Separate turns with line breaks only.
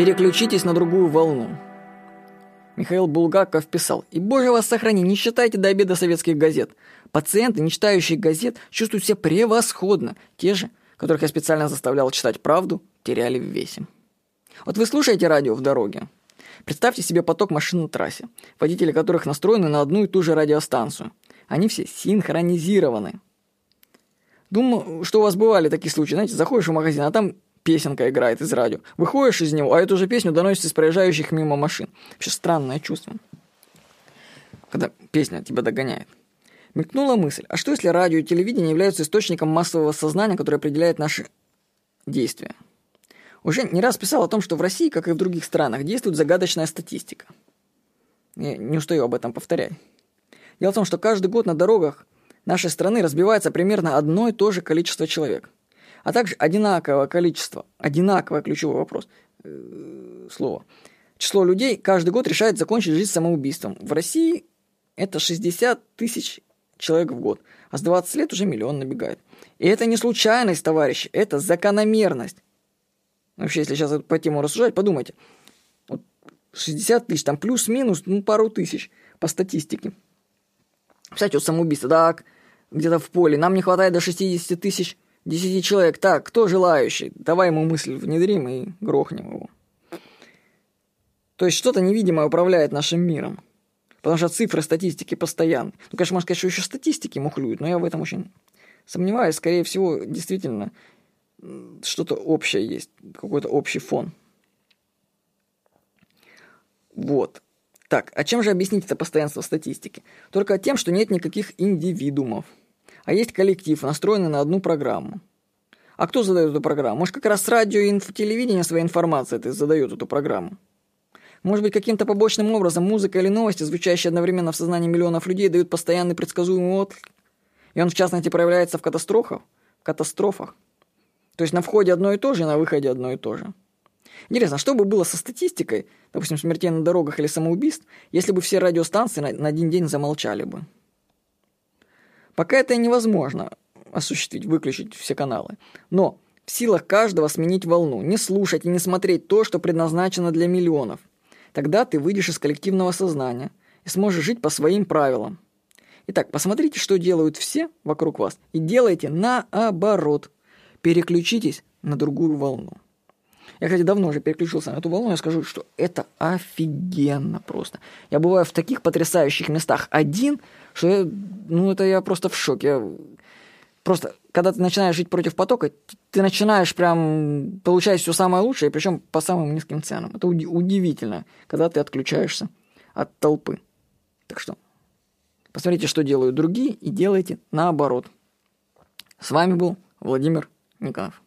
Переключитесь на другую волну. Михаил Булгаков писал, «И, боже вас сохрани, не читайте до обеда советских газет. Пациенты, не читающие газет, чувствуют себя превосходно. Те же, которых я специально заставлял читать правду, теряли в весе». Вот вы слушаете радио в дороге. Представьте себе поток машин на трассе, водители которых настроены на одну и ту же радиостанцию. Они все синхронизированы. Думаю, что у вас бывали такие случаи. Знаете, заходишь в магазин, а там песенка играет из радио. Выходишь из него, а эту же песню доносится из проезжающих мимо машин. Вообще странное чувство, когда песня тебя догоняет. Мелькнула мысль, а что если радио и телевидение являются источником массового сознания, которое определяет наши действия? Уже не раз писал о том, что в России, как и в других странах, действует загадочная статистика. Я не устаю об этом повторять. Дело в том, что каждый год на дорогах нашей страны разбивается примерно одно и то же количество человек – а также одинаковое количество, одинаковое ключевой вопрос, э, слово. Число людей каждый год решает закончить жизнь самоубийством. В России это 60 тысяч человек в год, а с 20 лет уже миллион набегает. И это не случайность, товарищи, это закономерность. Вообще, если сейчас по тему рассуждать, подумайте. Вот 60 тысяч, там плюс-минус, ну, пару тысяч по статистике. Кстати, вот самоубийство, так, где-то в поле. Нам не хватает до 60 тысяч Десяти человек. Так, кто желающий? Давай ему мысль внедрим и грохнем его. То есть что-то невидимое управляет нашим миром. Потому что цифры статистики постоянны. Ну, конечно, можно сказать, что еще статистики мухлюют, но я в этом очень сомневаюсь. Скорее всего, действительно, что-то общее есть, какой-то общий фон. Вот. Так, а чем же объяснить это постоянство статистики? Только тем, что нет никаких индивидуумов – а есть коллектив, настроенный на одну программу. А кто задает эту программу? Может, как раз радио и телевидение своей информацией это задает эту программу? Может быть, каким-то побочным образом музыка или новости, звучащие одновременно в сознании миллионов людей, дают постоянный предсказуемый отклик? И он, в частности, проявляется в катастрофах? В катастрофах. То есть на входе одно и то же, и на выходе одно и то же. Интересно, что бы было со статистикой, допустим, смертей на дорогах или самоубийств, если бы все радиостанции на один день замолчали бы? Пока это невозможно осуществить, выключить все каналы. Но в силах каждого сменить волну, не слушать и не смотреть то, что предназначено для миллионов. Тогда ты выйдешь из коллективного сознания и сможешь жить по своим правилам. Итак, посмотрите, что делают все вокруг вас, и делайте наоборот. Переключитесь на другую волну. Я, кстати, давно уже переключился на эту волну, я скажу, что это офигенно просто. Я бываю в таких потрясающих местах один, что я, ну, это я просто в шоке. Я просто, когда ты начинаешь жить против потока, ты начинаешь прям получать все самое лучшее, причем по самым низким ценам. Это удивительно, когда ты отключаешься от толпы. Так что посмотрите, что делают другие, и делайте наоборот. С вами был Владимир Никонов.